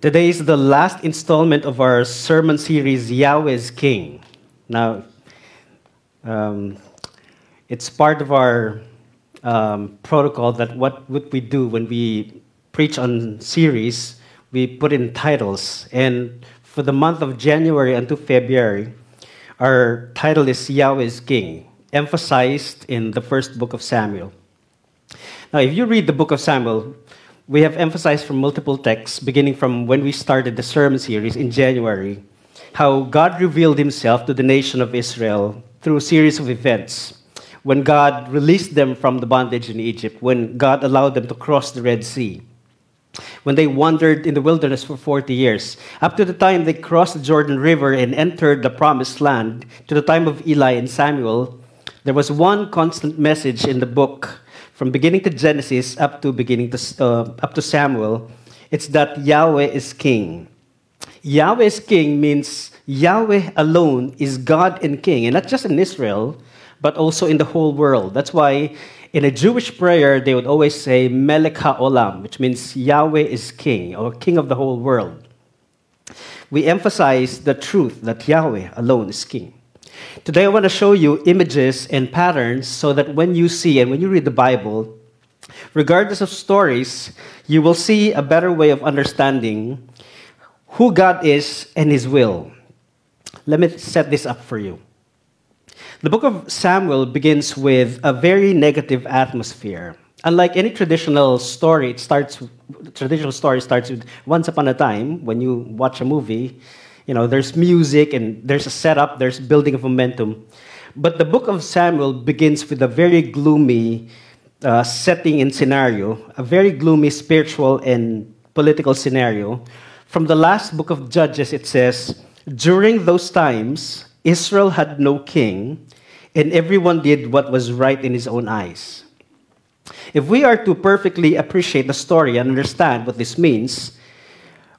Today is the last installment of our sermon series, Yahweh is King. Now, um, it's part of our um, protocol that what would we do when we preach on series, we put in titles. And for the month of January until February, our title is Yahweh is King, emphasized in the first book of Samuel. Now, if you read the book of Samuel, we have emphasized from multiple texts, beginning from when we started the sermon series in January, how God revealed himself to the nation of Israel through a series of events. When God released them from the bondage in Egypt, when God allowed them to cross the Red Sea, when they wandered in the wilderness for 40 years, up to the time they crossed the Jordan River and entered the promised land, to the time of Eli and Samuel, there was one constant message in the book from beginning to Genesis up to beginning to uh, up to Samuel, it's that Yahweh is king. Yahweh is king means Yahweh alone is God and king, and not just in Israel, but also in the whole world. That's why in a Jewish prayer they would always say Melech HaOlam, which means Yahweh is king or king of the whole world. We emphasize the truth that Yahweh alone is king. Today, I want to show you images and patterns so that when you see and when you read the Bible, regardless of stories, you will see a better way of understanding who God is and His will. Let me set this up for you. The book of Samuel begins with a very negative atmosphere. Unlike any traditional story, it starts traditional story starts with once upon a time when you watch a movie you know, there's music and there's a setup, there's building of momentum. But the book of Samuel begins with a very gloomy uh, setting and scenario, a very gloomy spiritual and political scenario. From the last book of Judges, it says, During those times, Israel had no king, and everyone did what was right in his own eyes. If we are to perfectly appreciate the story and understand what this means,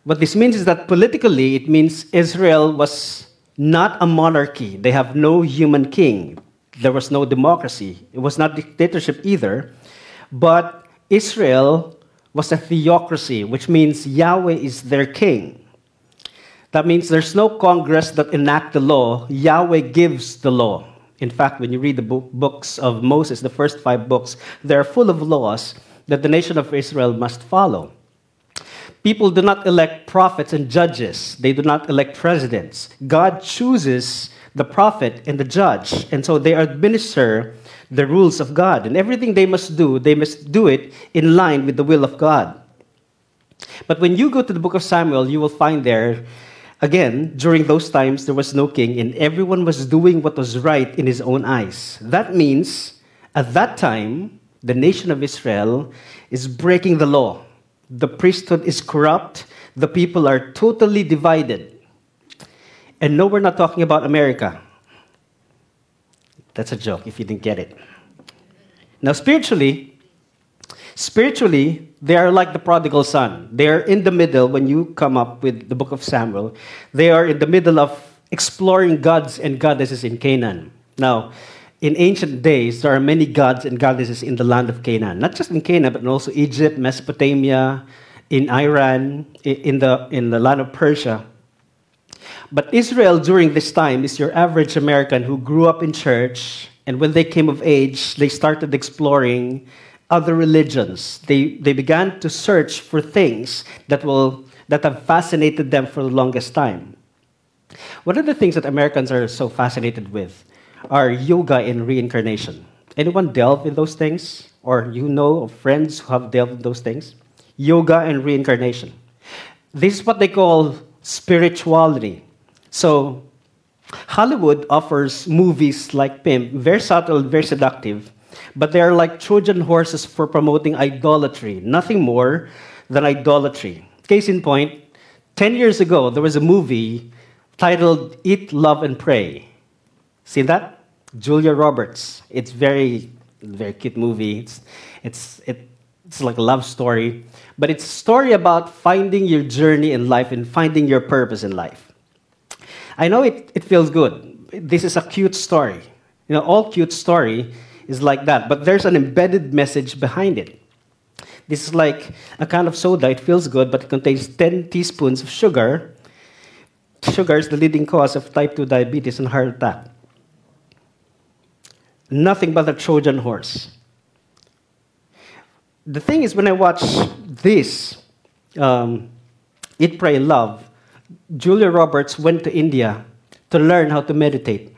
what this means is that politically, it means Israel was not a monarchy. They have no human king. There was no democracy. It was not dictatorship either. But Israel was a theocracy, which means Yahweh is their king. That means there's no Congress that enact the law. Yahweh gives the law. In fact, when you read the books of Moses, the first five books, they're full of laws that the nation of Israel must follow. People do not elect prophets and judges, they do not elect presidents. God chooses the prophet and the judge, and so they administer the rules of God. And everything they must do, they must do it in line with the will of God. But when you go to the book of Samuel, you will find there, again, during those times, there was no king, and everyone was doing what was right in his own eyes. That means, at that time, the nation of Israel is breaking the law the priesthood is corrupt, the people are totally divided. And no, we're not talking about America. That's a joke if you didn't get it. Now, spiritually, spiritually, they are like the prodigal son. They are in the middle when you come up with the book of Samuel. They are in the middle of exploring gods and goddesses in Canaan. Now, in ancient days, there are many gods and goddesses in the land of Canaan. Not just in Canaan, but also Egypt, Mesopotamia, in Iran, in the, in the land of Persia. But Israel during this time is your average American who grew up in church, and when they came of age, they started exploring other religions. They, they began to search for things that, will, that have fascinated them for the longest time. What are the things that Americans are so fascinated with? Are yoga and reincarnation. Anyone delve in those things? Or you know of friends who have delved in those things? Yoga and reincarnation. This is what they call spirituality. So, Hollywood offers movies like Pimp, very subtle, very seductive, but they are like Trojan horses for promoting idolatry, nothing more than idolatry. Case in point, 10 years ago, there was a movie titled Eat, Love, and Pray. Seen that? Julia Roberts. It's very, very cute movie. It's, it's, it, it's like a love story, but it's a story about finding your journey in life and finding your purpose in life. I know it, it feels good. This is a cute story. You know, all cute story is like that, but there's an embedded message behind it. This is like a kind of soda. It feels good, but it contains 10 teaspoons of sugar. Sugar is the leading cause of type 2 diabetes and heart attack. Nothing but a Trojan horse. The thing is, when I watch this, um, Eat, Pray, Love, Julia Roberts went to India to learn how to meditate.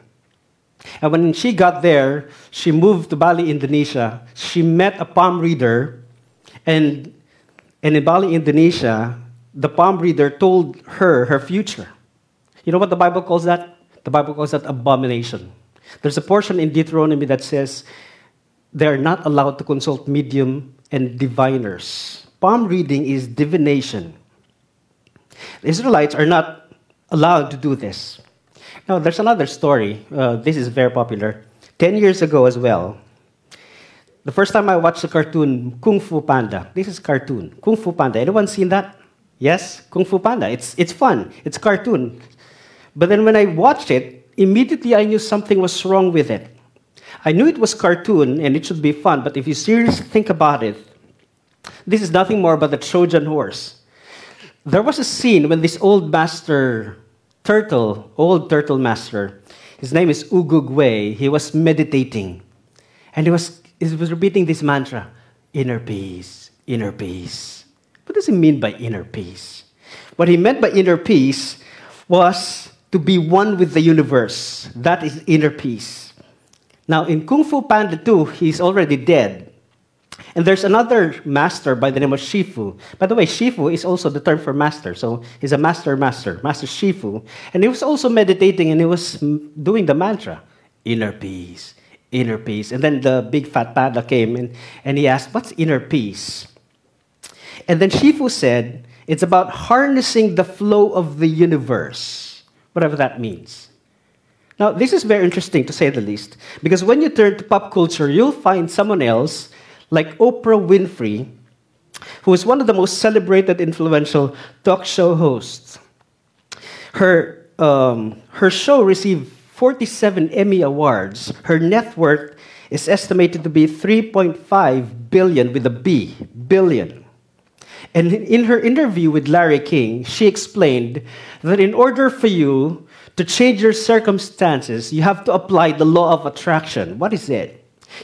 And when she got there, she moved to Bali, Indonesia. She met a palm reader, and, and in Bali, Indonesia, the palm reader told her her future. You know what the Bible calls that? The Bible calls that abomination. There's a portion in Deuteronomy that says they are not allowed to consult medium and diviners. Palm reading is divination. The Israelites are not allowed to do this. Now, there's another story. Uh, this is very popular. Ten years ago as well, the first time I watched the cartoon Kung Fu Panda. This is cartoon. Kung Fu Panda. Anyone seen that? Yes? Kung Fu Panda. It's, it's fun. It's cartoon. But then when I watched it, immediately I knew something was wrong with it. I knew it was cartoon and it should be fun, but if you seriously think about it, this is nothing more but a Trojan horse. There was a scene when this old master turtle, old turtle master, his name is Oogway, he was meditating. And he was, he was repeating this mantra inner peace, inner peace. What does he mean by inner peace? What he meant by inner peace was to be one with the universe. That is inner peace. Now, in Kung Fu Panda 2, he's already dead. And there's another master by the name of Shifu. By the way, Shifu is also the term for master. So he's a master master, Master Shifu. And he was also meditating and he was doing the mantra inner peace, inner peace. And then the big fat panda came and, and he asked, What's inner peace? And then Shifu said, It's about harnessing the flow of the universe, whatever that means. Now, this is very interesting to say the least, because when you turn to pop culture, you'll find someone else like Oprah Winfrey, who is one of the most celebrated, influential talk show hosts. Her, um, her show received 47 Emmy Awards. Her net worth is estimated to be 3.5 billion with a B, billion. And in her interview with Larry King, she explained that in order for you to change your circumstances, you have to apply the law of attraction. What is it?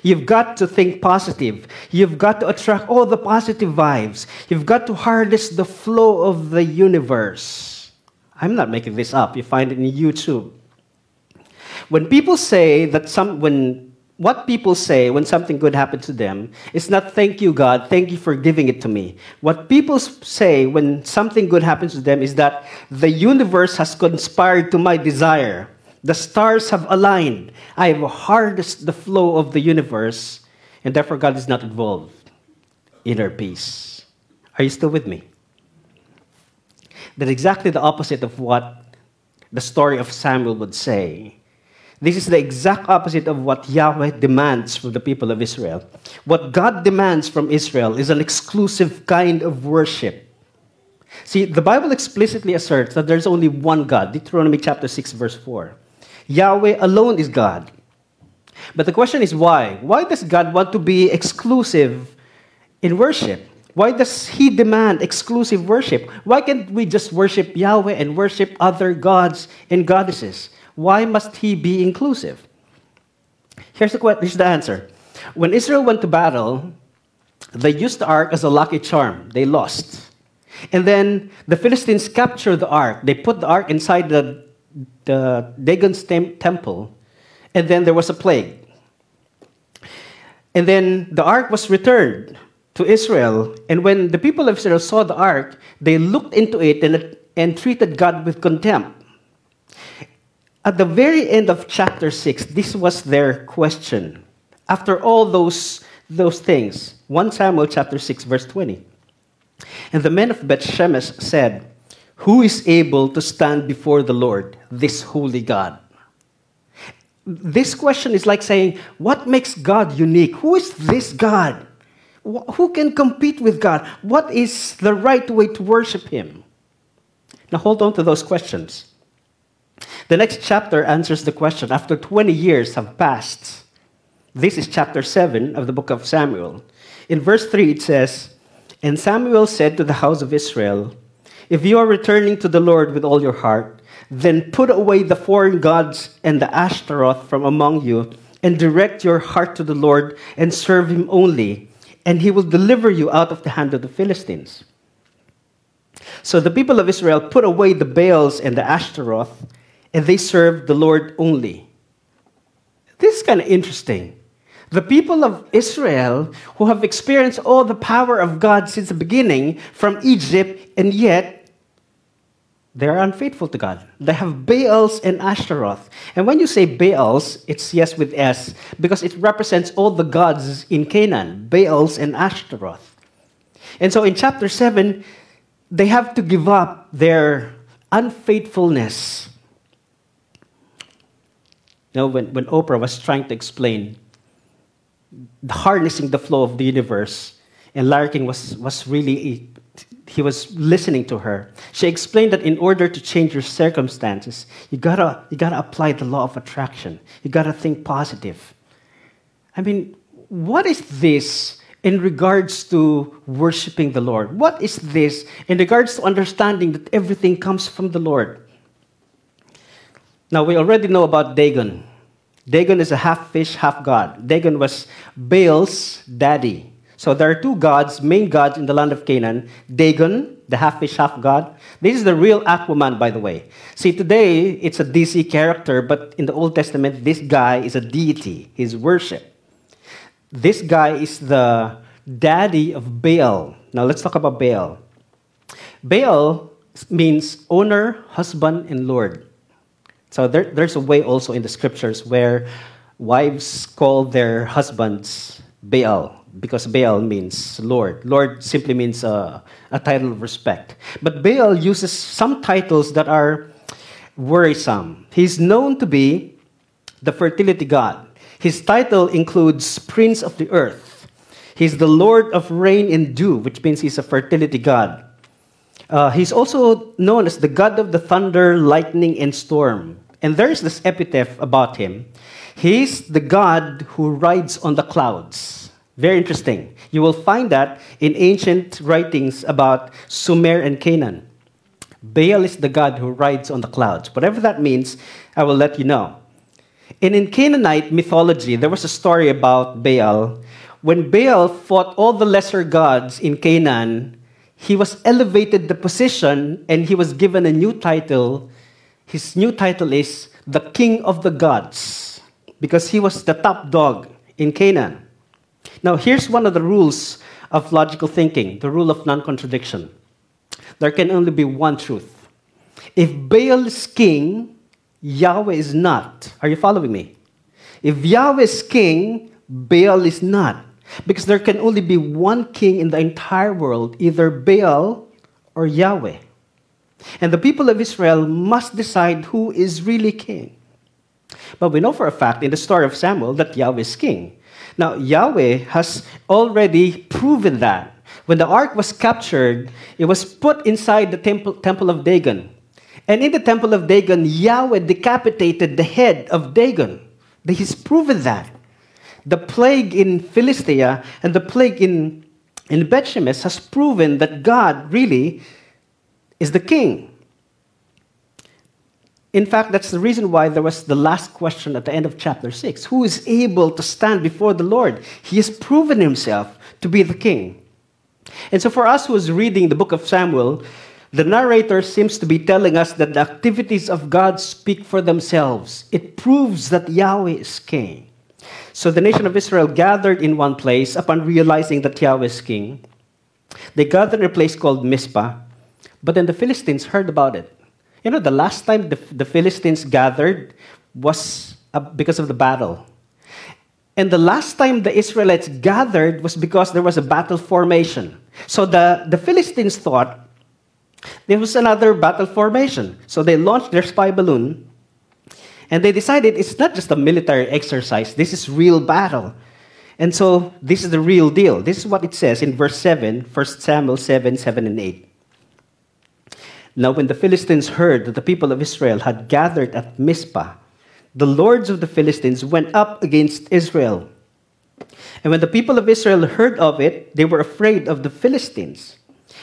You've got to think positive. You've got to attract all the positive vibes. You've got to harness the flow of the universe. I'm not making this up. You find it in YouTube. When people say that some, when what people say when something good happens to them is not thank you, God, thank you for giving it to me. What people say when something good happens to them is that the universe has conspired to my desire. The stars have aligned. I have harnessed the flow of the universe, and therefore God is not involved. Inner peace. Are you still with me? That's exactly the opposite of what the story of Samuel would say. This is the exact opposite of what Yahweh demands from the people of Israel. What God demands from Israel is an exclusive kind of worship. See, the Bible explicitly asserts that there's only one God, Deuteronomy chapter 6, verse 4. Yahweh alone is God. But the question is why? Why does God want to be exclusive in worship? Why does He demand exclusive worship? Why can't we just worship Yahweh and worship other gods and goddesses? Why must He be inclusive? Here's the, here's the answer. When Israel went to battle, they used the ark as a lucky charm. They lost. And then the Philistines captured the ark. They put the ark inside the the Dagon's temple, and then there was a plague. And then the ark was returned to Israel. And when the people of Israel saw the ark, they looked into it and, and treated God with contempt. At the very end of chapter 6, this was their question. After all those, those things, 1 Samuel chapter 6, verse 20. And the men of Beth Shemesh said, who is able to stand before the Lord, this holy God? This question is like saying, What makes God unique? Who is this God? Who can compete with God? What is the right way to worship Him? Now hold on to those questions. The next chapter answers the question after 20 years have passed. This is chapter 7 of the book of Samuel. In verse 3, it says, And Samuel said to the house of Israel, If you are returning to the Lord with all your heart, then put away the foreign gods and the Ashtaroth from among you, and direct your heart to the Lord and serve him only, and he will deliver you out of the hand of the Philistines. So the people of Israel put away the Baals and the Ashtaroth, and they served the Lord only. This is kind of interesting. The people of Israel who have experienced all the power of God since the beginning from Egypt, and yet they're unfaithful to God. They have Baals and Ashtaroth. And when you say Baals, it's yes with S, because it represents all the gods in Canaan Baals and Ashtaroth. And so in chapter 7, they have to give up their unfaithfulness. You know, when, when Oprah was trying to explain the harnessing the flow of the universe. And Larry King was, was really, he was listening to her. She explained that in order to change your circumstances, you gotta, you gotta apply the law of attraction. You gotta think positive. I mean, what is this in regards to worshiping the Lord? What is this in regards to understanding that everything comes from the Lord? Now, we already know about Dagon. Dagon is a half fish, half god. Dagon was Baal's daddy. So there are two gods, main gods in the land of Canaan Dagon, the half fish, half god. This is the real Aquaman, by the way. See, today it's a DC character, but in the Old Testament, this guy is a deity, he's worship. This guy is the daddy of Baal. Now let's talk about Baal. Baal means owner, husband, and lord. So there, there's a way also in the scriptures where wives call their husbands Baal because Baal means Lord. Lord simply means a, a title of respect. But Baal uses some titles that are worrisome. He's known to be the fertility god. His title includes Prince of the Earth. He's the Lord of rain and dew, which means he's a fertility god. Uh, he's also known as the God of the thunder, lightning, and storm. And there's this epitaph about him. He's the God who rides on the clouds. Very interesting. You will find that in ancient writings about Sumer and Canaan. Baal is the God who rides on the clouds. Whatever that means, I will let you know. And in Canaanite mythology, there was a story about Baal. When Baal fought all the lesser gods in Canaan, he was elevated the position and he was given a new title. His new title is the King of the Gods because he was the top dog in Canaan. Now, here's one of the rules of logical thinking the rule of non contradiction. There can only be one truth. If Baal is king, Yahweh is not. Are you following me? If Yahweh is king, Baal is not. Because there can only be one king in the entire world, either Baal or Yahweh. And the people of Israel must decide who is really king. But we know for a fact in the story of Samuel that Yahweh is king. Now, Yahweh has already proven that. When the ark was captured, it was put inside the temple, temple of Dagon. And in the temple of Dagon, Yahweh decapitated the head of Dagon. He's proven that the plague in Philistia and the plague in, in Bethshemesh has proven that God really is the king. In fact, that's the reason why there was the last question at the end of chapter 6 Who is able to stand before the Lord? He has proven himself to be the king. And so, for us who is reading the book of Samuel, the narrator seems to be telling us that the activities of God speak for themselves. It proves that Yahweh is king. So the nation of Israel gathered in one place upon realizing that Yahweh is king. They gathered in a place called Mizpah, but then the Philistines heard about it. You know, the last time the, the Philistines gathered was uh, because of the battle. And the last time the Israelites gathered was because there was a battle formation. So the, the Philistines thought there was another battle formation. So they launched their spy balloon and they decided it's not just a military exercise, this is real battle. And so this is the real deal. This is what it says in verse 7, 1 Samuel 7, 7 and 8. Now, when the Philistines heard that the people of Israel had gathered at Mizpah, the lords of the Philistines went up against Israel. And when the people of Israel heard of it, they were afraid of the Philistines.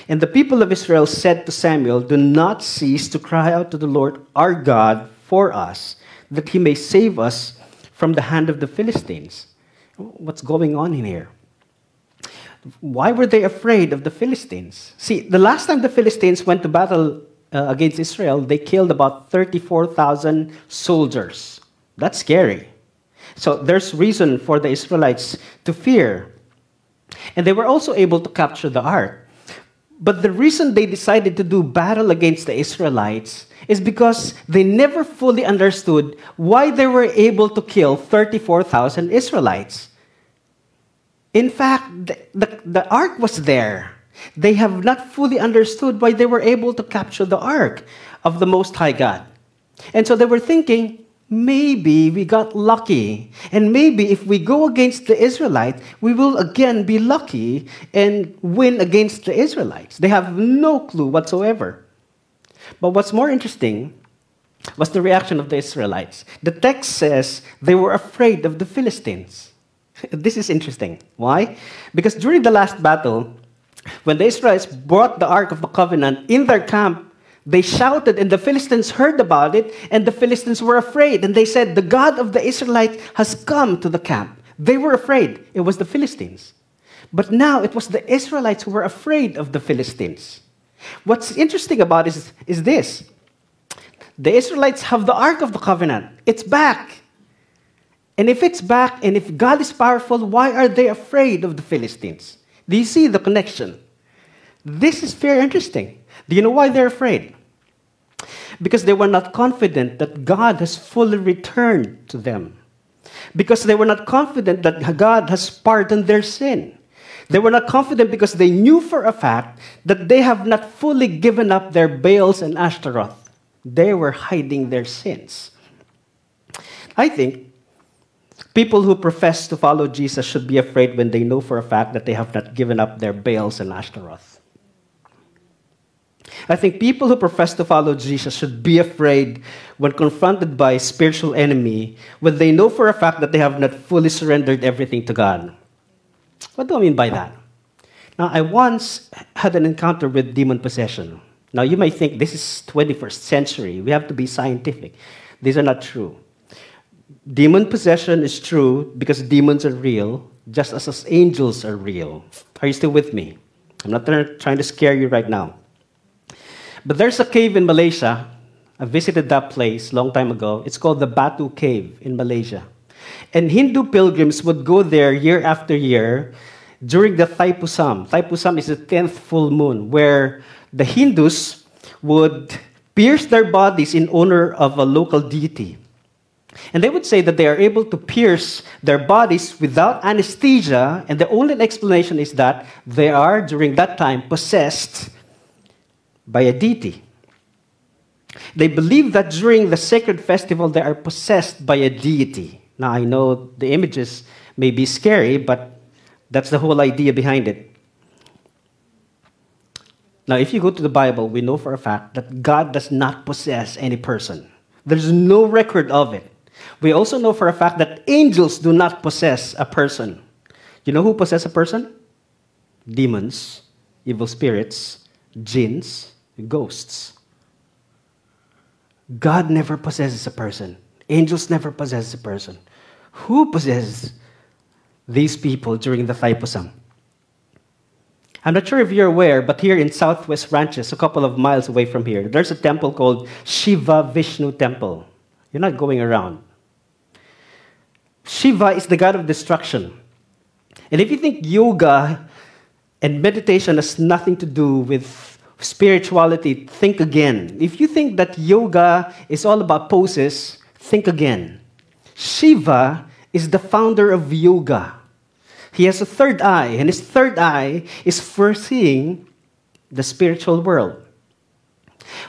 And the people of Israel said to Samuel, Do not cease to cry out to the Lord our God for us, that he may save us from the hand of the Philistines. What's going on in here? Why were they afraid of the Philistines? See, the last time the Philistines went to battle uh, against Israel, they killed about 34,000 soldiers. That's scary. So there's reason for the Israelites to fear. And they were also able to capture the ark. But the reason they decided to do battle against the Israelites is because they never fully understood why they were able to kill 34,000 Israelites. In fact, the, the, the, ark was there. They have not fully understood why they were able to capture the ark of the Most High God. And so they were thinking, maybe we got lucky. And maybe if we go against the Israelites, we will again be lucky and win against the Israelites. They have no clue whatsoever. But what's more interesting was the reaction of the Israelites. The text says they were afraid of the Philistines. this is interesting. Why? Because during the last battle, when the Israelites brought the Ark of the Covenant in their camp, they shouted, and the Philistines heard about it, and the Philistines were afraid. And they said, The God of the Israelites has come to the camp. They were afraid. It was the Philistines. But now it was the Israelites who were afraid of the Philistines. What's interesting about it is, is this the Israelites have the Ark of the Covenant, it's back. And if it's back, and if God is powerful, why are they afraid of the Philistines? Do you see the connection? This is very interesting. Do you know why they're afraid? Because they were not confident that God has fully returned to them. Because they were not confident that God has pardoned their sin. They were not confident because they knew for a fact that they have not fully given up their Baals and Ashtaroth. They were hiding their sins. I think people who profess to follow Jesus should be afraid when they know for a fact that they have not given up their Baals and Ashtaroth. I think people who profess to follow Jesus should be afraid when confronted by a spiritual enemy when they know for a fact that they have not fully surrendered everything to God. What do I mean by that? Now, I once had an encounter with demon possession. Now, you may think this is 21st century. We have to be scientific. These are not true. Demon possession is true because demons are real, just as, angels are real. Are you still with me? I'm not trying to scare you right now. But there's a cave in Malaysia. I visited that place long time ago. It's called the Batu Cave in Malaysia. And Hindu pilgrims would go there year after year during the Thaipusam. Thaipusam is the 10th full moon, where the Hindus would pierce their bodies in honor of a local deity. And they would say that they are able to pierce their bodies without anesthesia, and the only explanation is that they are, during that time, possessed by a deity. They believe that during the sacred festival, they are possessed by a deity. Now, I know the images may be scary, but that's the whole idea behind it. Now, if you go to the Bible, we know for a fact that God does not possess any person. There's no record of it. We also know for a fact that angels do not possess a person. You know who possess a person? Demons, evil spirits, jinns, ghosts. God never possesses a person. Angels never possess a person. Who possesses these people during the Thaipusam? I'm not sure if you're aware, but here in Southwest Ranches, a couple of miles away from here, there's a temple called Shiva Vishnu Temple. You're not going around. Shiva is the god of destruction. And if you think yoga and meditation has nothing to do with spirituality, think again. If you think that yoga is all about poses, Think again. Shiva is the founder of yoga. He has a third eye, and his third eye is foreseeing the spiritual world.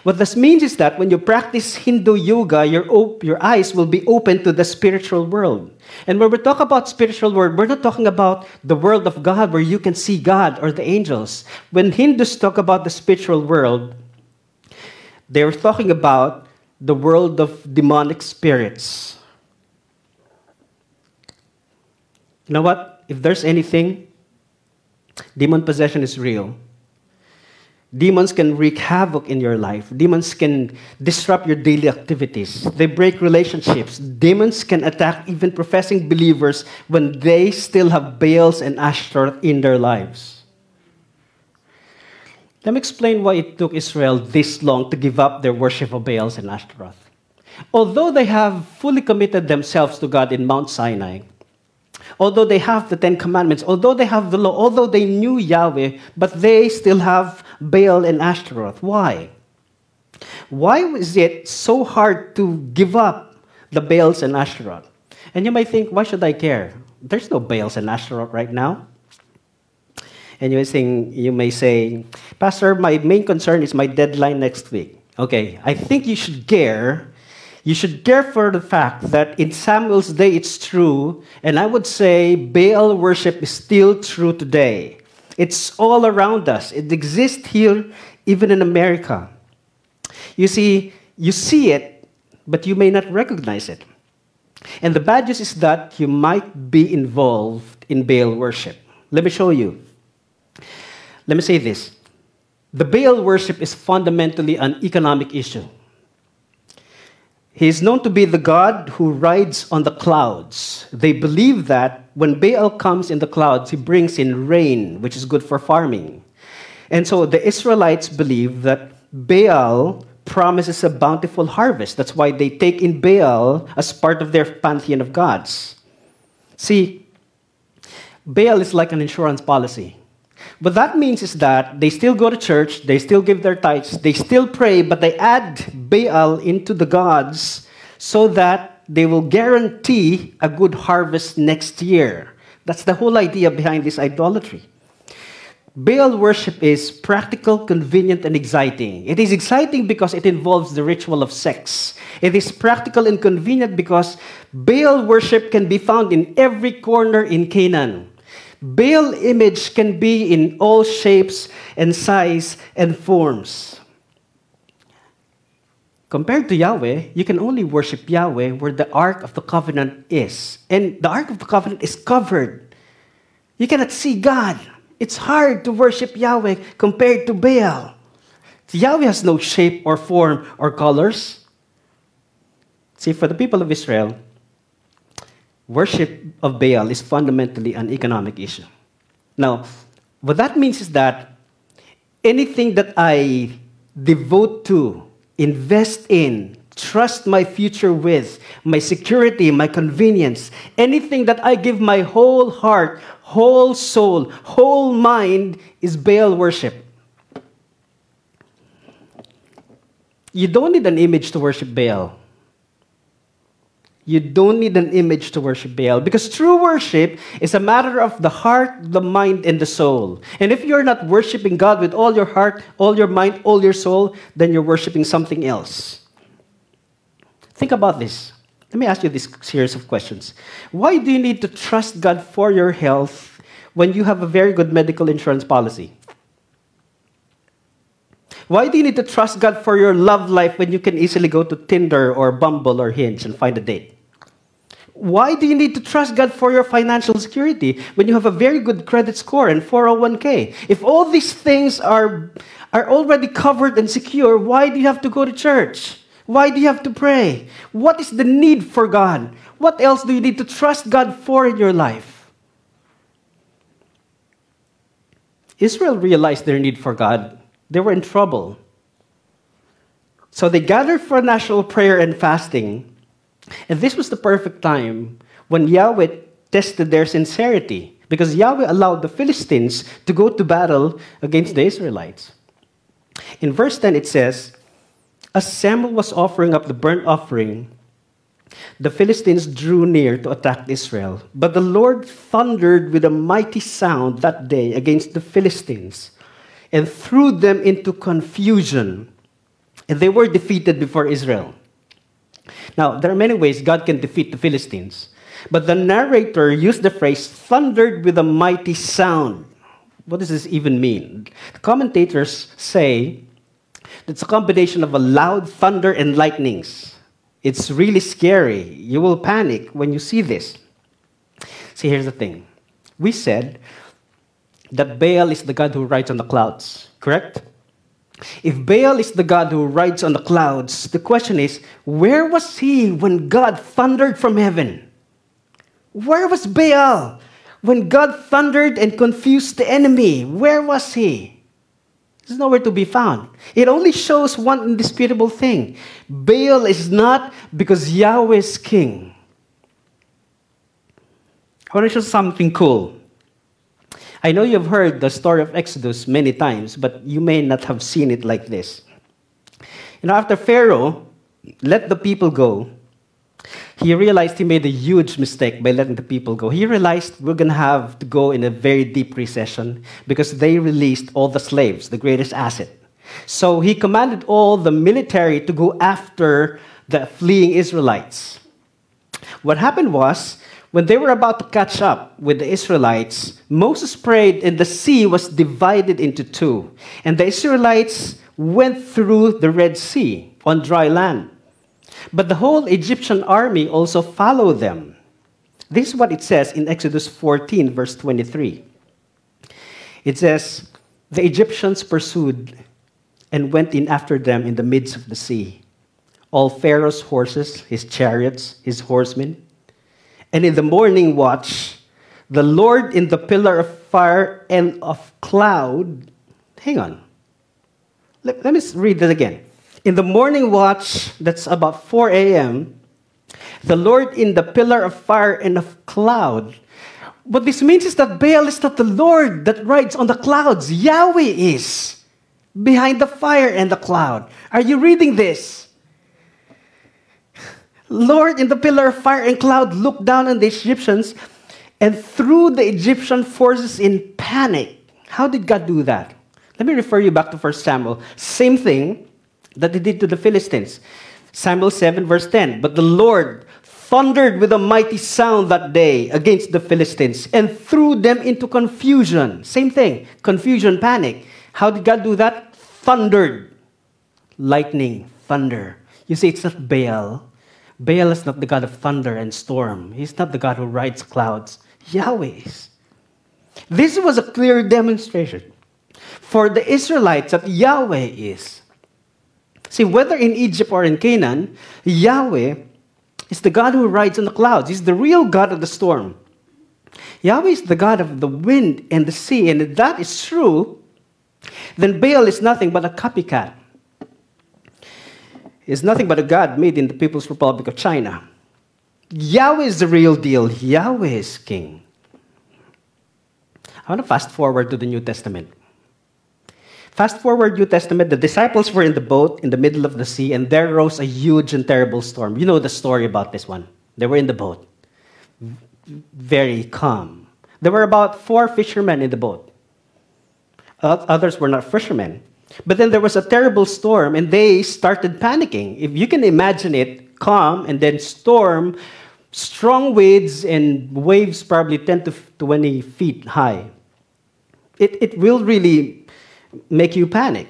What this means is that when you practice Hindu yoga, your, op- your eyes will be open to the spiritual world. And when we talk about spiritual world, we're not talking about the world of God where you can see God or the angels. When Hindus talk about the spiritual world, they're talking about the world of demonic spirits. You know what? if there's anything, demon possession is real. Demons can wreak havoc in your life. Demons can disrupt your daily activities. They break relationships. Demons can attack even professing believers when they still have Baals and Ashtaroth in their lives. Let me explain why it took Israel this long to give up their worship of Baals and Ashtaroth. Although they have fully committed themselves to God in Mount Sinai, although they have the Ten Commandments, although they have the law, although they knew Yahweh, but they still have Baal and Ashtaroth. Why? Why is it so hard to give up the Baals and Ashtaroth? And you might think, why should I care? There's no Baals and Ashtaroth right now. And you may, say, you may say, Pastor, my main concern is my deadline next week. Okay, I think you should care you should care for the fact that in Samuel's day it's true, and I would say Baal worship is still true today. It's all around us, it exists here, even in America. You see, you see it, but you may not recognize it. And the bad news is that you might be involved in Baal worship. Let me show you. Let me say this the Baal worship is fundamentally an economic issue. He is known to be the God who rides on the clouds. They believe that when Baal comes in the clouds, he brings in rain, which is good for farming. And so the Israelites believe that Baal promises a bountiful harvest. That's why they take in Baal as part of their pantheon of gods. See, Baal is like an insurance policy. What that means is that they still go to church, they still give their tithes, they still pray, but they add Baal into the gods so that they will guarantee a good harvest next year. That's the whole idea behind this idolatry. Baal worship is practical, convenient, and exciting. It is exciting because it involves the ritual of sex. It is practical and convenient because Baal worship can be found in every corner in Canaan. Baal image can be in all shapes and size and forms. Compared to Yahweh, you can only worship Yahweh where the Ark of the Covenant is. And the Ark of the Covenant is covered. You cannot see God. It's hard to worship Yahweh compared to Baal. Yahweh has no shape or form or colors. See, for the people of Israel, worship of Baal is fundamentally an economic issue. Now, what that means is that anything that I devote to, invest in, trust my future with, my security, my convenience, anything that I give my whole heart, whole soul, whole mind is Baal worship. You don't need an image to worship Baal. You don't need an image to worship Baal because true worship is a matter of the heart, the mind, and the soul. And if you're not worshiping God with all your heart, all your mind, all your soul, then you're worshiping something else. Think about this. Let me ask you this series of questions. Why do you need to trust God for your health when you have a very good medical insurance policy? Why do you need to trust God for your love life when you can easily go to Tinder or Bumble or Hinge and find a date? Why do you need to trust God for your financial security when you have a very good credit score and 401k? If all these things are, are already covered and secure, why do you have to go to church? Why do you have to pray? What is the need for God? What else do you need to trust God for in your life? Israel realized their need for God. They were in trouble. So they gathered for national prayer and fasting. And this was the perfect time when Yahweh tested their sincerity because Yahweh allowed the Philistines to go to battle against the Israelites. In verse 10, it says, As Samuel was offering up the burnt offering, the Philistines drew near to attack Israel. But the Lord thundered with a mighty sound that day against the Philistines and threw them into confusion, and they were defeated before Israel. Now, there are many ways God can defeat the Philistines, but the narrator used the phrase thundered with a mighty sound. What does this even mean? The commentators say it's a combination of a loud thunder and lightnings. It's really scary. You will panic when you see this. See, here's the thing we said that Baal is the God who rides on the clouds, correct? If Baal is the God who rides on the clouds, the question is where was he when God thundered from heaven? Where was Baal when God thundered and confused the enemy? Where was he? He's nowhere to be found. It only shows one indisputable thing Baal is not because Yahweh is king. I want to show something cool. I know you've heard the story of Exodus many times, but you may not have seen it like this. You know, after Pharaoh let the people go, he realized he made a huge mistake by letting the people go. He realized we're going to have to go in a very deep recession because they released all the slaves, the greatest asset. So he commanded all the military to go after the fleeing Israelites. What happened was when they were about to catch up with the Israelites, Moses prayed, and the sea was divided into two. And the Israelites went through the Red Sea on dry land. But the whole Egyptian army also followed them. This is what it says in Exodus 14, verse 23. It says, The Egyptians pursued and went in after them in the midst of the sea. All Pharaoh's horses, his chariots, his horsemen, and in the morning watch, the Lord in the pillar of fire and of cloud. Hang on. Let, let me read that again. In the morning watch, that's about 4 a.m., the Lord in the pillar of fire and of cloud. What this means is that Baal is not the Lord that rides on the clouds. Yahweh is behind the fire and the cloud. Are you reading this? Lord, in the pillar of fire and cloud, looked down on the Egyptians and threw the Egyptian forces in panic. How did God do that? Let me refer you back to 1 Samuel. Same thing that he did to the Philistines. Samuel 7, verse 10. But the Lord thundered with a mighty sound that day against the Philistines and threw them into confusion. Same thing confusion, panic. How did God do that? Thundered. Lightning, thunder. You see, it's not Baal, Baal is not the God of thunder and storm. He's not the God who rides clouds. Yahweh is. This was a clear demonstration for the Israelites that Yahweh is. See, whether in Egypt or in Canaan, Yahweh is the God who rides on the clouds. He's the real God of the storm. Yahweh is the God of the wind and the sea, and if that is true, then Baal is nothing but a copycat is nothing but a God made in the People's Republic of China. Yahweh is the real deal. Yahweh is king. I want to fast forward to the New Testament. Fast forward New Testament, the disciples were in the boat in the middle of the sea, and there rose a huge and terrible storm. You know the story about this one. They were in the boat, very calm. There were about four fishermen in the boat. Others were not fishermen. But then there was a terrible storm, and they started panicking. If you can imagine it, calm and then storm, strong winds and waves probably 10 to 20 feet high. It, it will really make you panic.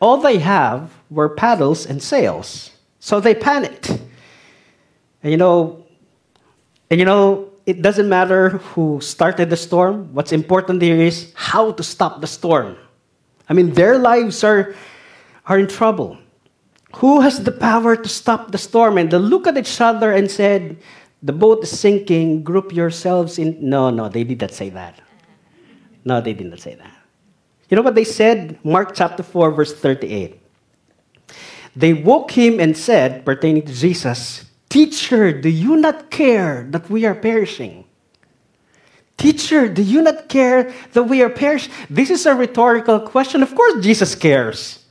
All they have were paddles and sails. So they panicked. And you know, and you know, it doesn't matter who started the storm. What's important here is how to stop the storm. I mean, their lives are, are in trouble. Who has the power to stop the storm? And they look at each other and said, The boat is sinking, group yourselves in. No, no, they did not say that. No, they did not say that. You know what they said? Mark chapter 4, verse 38. They woke him and said, pertaining to Jesus, Teacher, do you not care that we are perishing? Teacher, do you not care that we are perished? This is a rhetorical question. Of course, Jesus cares.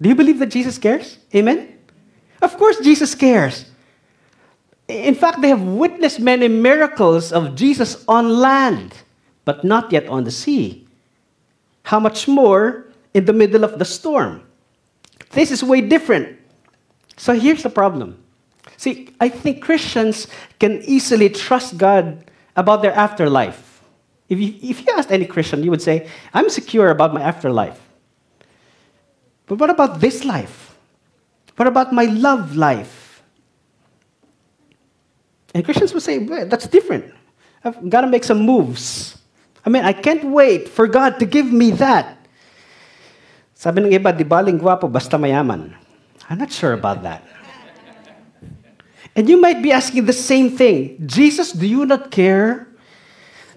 Do you believe that Jesus cares? Amen? Of course, Jesus cares. In fact, they have witnessed many miracles of Jesus on land, but not yet on the sea. How much more in the middle of the storm? This is way different. So here's the problem. See, I think Christians can easily trust God about their afterlife. If you, if you asked any Christian, you would say, I'm secure about my afterlife. But what about this life? What about my love life? And Christians would say, well, that's different. I've got to make some moves. I mean, I can't wait for God to give me that. Sabi ng iba, di baling gwapo, basta mayaman. I'm not sure about that. And you might be asking the same thing. Jesus, do you not care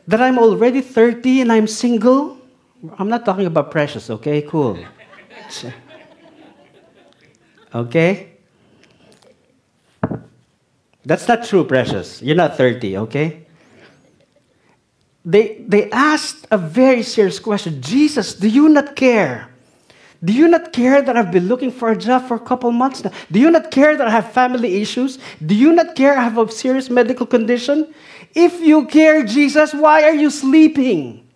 that I'm already 30 and I'm single? I'm not talking about precious, okay? Cool. Okay? That's not true, precious. You're not 30, okay? They, they asked a very serious question Jesus, do you not care? Do you not care that I've been looking for a job for a couple months now? Do you not care that I have family issues? Do you not care I have a serious medical condition? If you care, Jesus, why are you sleeping?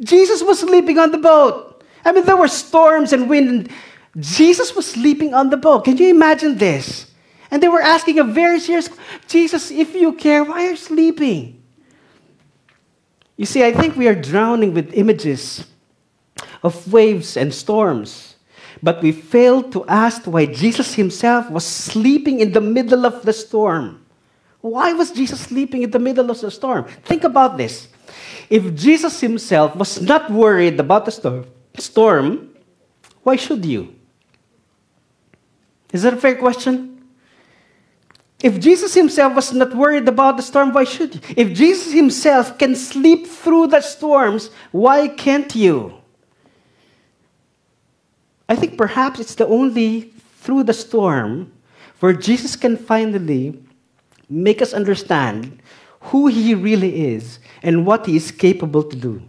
Jesus was sleeping on the boat. I mean, there were storms and wind. And Jesus was sleeping on the boat. Can you imagine this? And they were asking a very serious Jesus, if you care, why are you sleeping? You see, I think we are drowning with images of waves and storms. But we fail to ask why Jesus himself was sleeping in the middle of the storm. Why was Jesus sleeping in the middle of the storm? Think about this. If Jesus himself was not worried about the storm, why should you? Is that a fair question? If Jesus himself was not worried about the storm, why should you? If Jesus himself can sleep through the storms, why can't you? I think perhaps it's the only through the storm where Jesus can finally make us understand who he really is and what he is capable to do.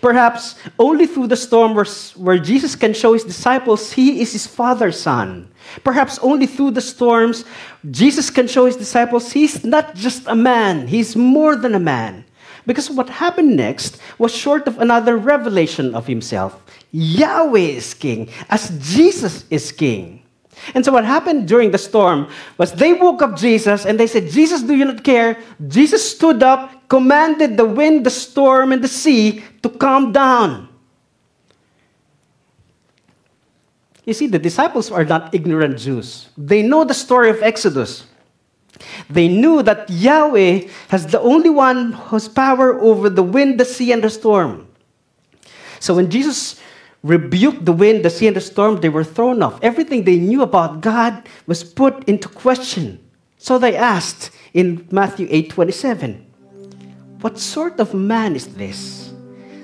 Perhaps only through the storm where, where Jesus can show his disciples he is his Father's Son. Perhaps only through the storms Jesus can show his disciples he's not just a man, he's more than a man. Because what happened next was short of another revelation of himself. Yahweh is king, as Jesus is king. And so what happened during the storm was they woke up Jesus and they said, Jesus, do you not care? Jesus stood up, commanded the wind, the storm, and the sea to calm down. You see, the disciples are not ignorant Jews. They know the story of Exodus. They knew that Yahweh has the only one who's power over the wind, the sea, and the storm. So when Jesus rebuked the wind, the sea, and the storm, they were thrown off. Everything they knew about God was put into question. So they asked in Matthew 8 27, What sort of man is this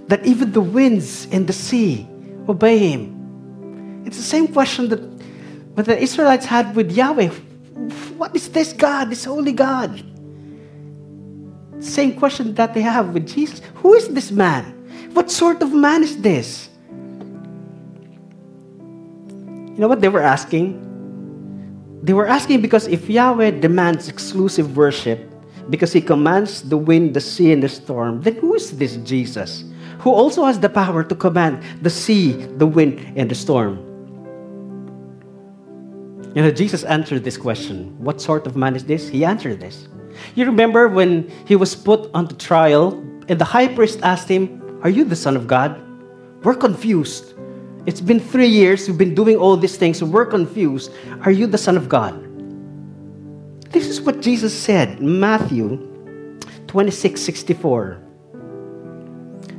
that even the winds and the sea obey him? It's the same question that, that the Israelites had with Yahweh. What is this God, this holy God? Same question that they have with Jesus. Who is this man? What sort of man is this? You know what they were asking? They were asking because if Yahweh demands exclusive worship, because he commands the wind, the sea, and the storm, then who is this Jesus who also has the power to command the sea, the wind, and the storm? You know, Jesus answered this question What sort of man is this? He answered this. You remember when he was put on the trial and the high priest asked him, Are you the Son of God? We're confused. It's been three years, you've been doing all these things, we're confused. Are you the Son of God? This is what Jesus said Matthew 26 64.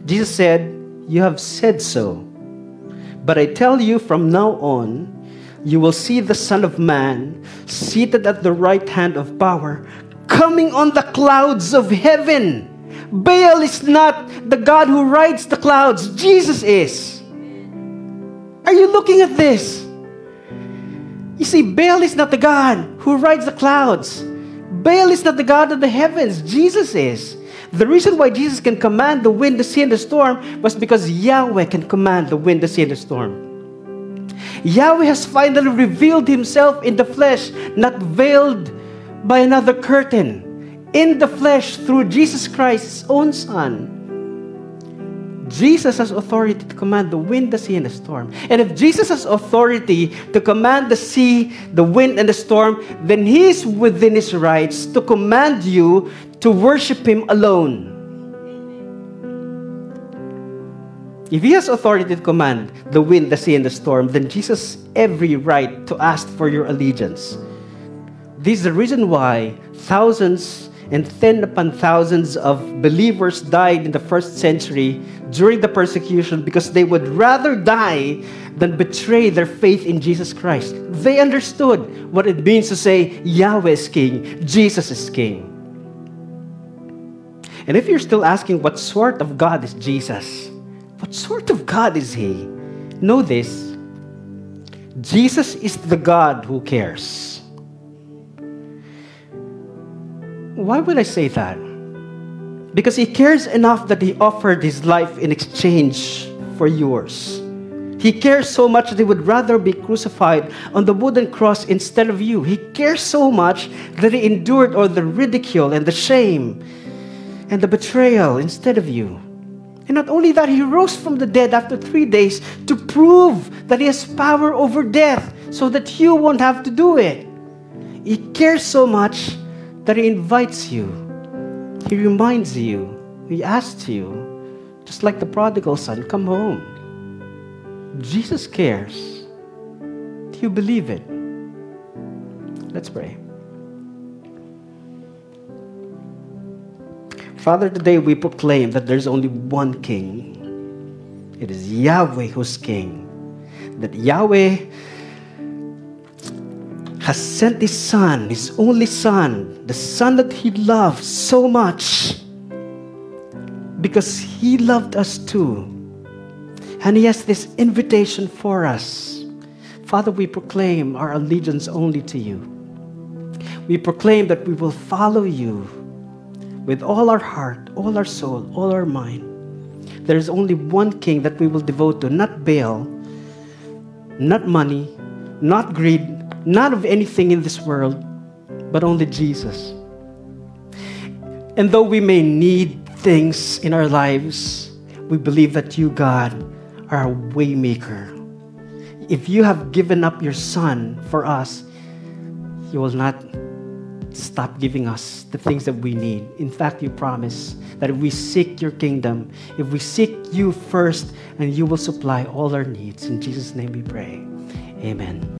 Jesus said, You have said so. But I tell you from now on, you will see the Son of Man seated at the right hand of power, coming on the clouds of heaven. Baal is not the God who rides the clouds, Jesus is. Are you looking at this? You see, Baal is not the God who rides the clouds. Baal is not the God of the heavens. Jesus is. The reason why Jesus can command the wind, the sea, and the storm was because Yahweh can command the wind, the sea, and the storm. Yahweh has finally revealed himself in the flesh, not veiled by another curtain. In the flesh, through Jesus Christ, his own Son. Jesus has authority to command the wind, the sea, and the storm. And if Jesus has authority to command the sea, the wind, and the storm, then he is within his rights to command you to worship him alone. If he has authority to command the wind, the sea, and the storm, then Jesus has every right to ask for your allegiance. This is the reason why thousands and ten upon thousands of believers died in the first century during the persecution because they would rather die than betray their faith in Jesus Christ. They understood what it means to say, Yahweh is king, Jesus is king. And if you're still asking what sort of God is Jesus, what sort of God is he? Know this Jesus is the God who cares. Why would I say that? Because he cares enough that he offered his life in exchange for yours. He cares so much that he would rather be crucified on the wooden cross instead of you. He cares so much that he endured all the ridicule and the shame and the betrayal instead of you. And not only that, he rose from the dead after three days to prove that he has power over death so that you won't have to do it. He cares so much that he invites you, he reminds you, he asks you, just like the prodigal son, come home. Jesus cares. Do you believe it? Let's pray. Father, today we proclaim that there's only one king. It is Yahweh who's king. That Yahweh has sent his son, his only son, the son that he loved so much because he loved us too. And he has this invitation for us. Father, we proclaim our allegiance only to you. We proclaim that we will follow you with all our heart, all our soul, all our mind. There is only one king that we will devote to, not Baal, not money, not greed, not of anything in this world, but only Jesus. And though we may need things in our lives, we believe that you, God, are a waymaker. If you have given up your son for us, you will not stop giving us the things that we need. In fact, you promise that if we seek your kingdom, if we seek you first, and you will supply all our needs. In Jesus' name we pray. Amen.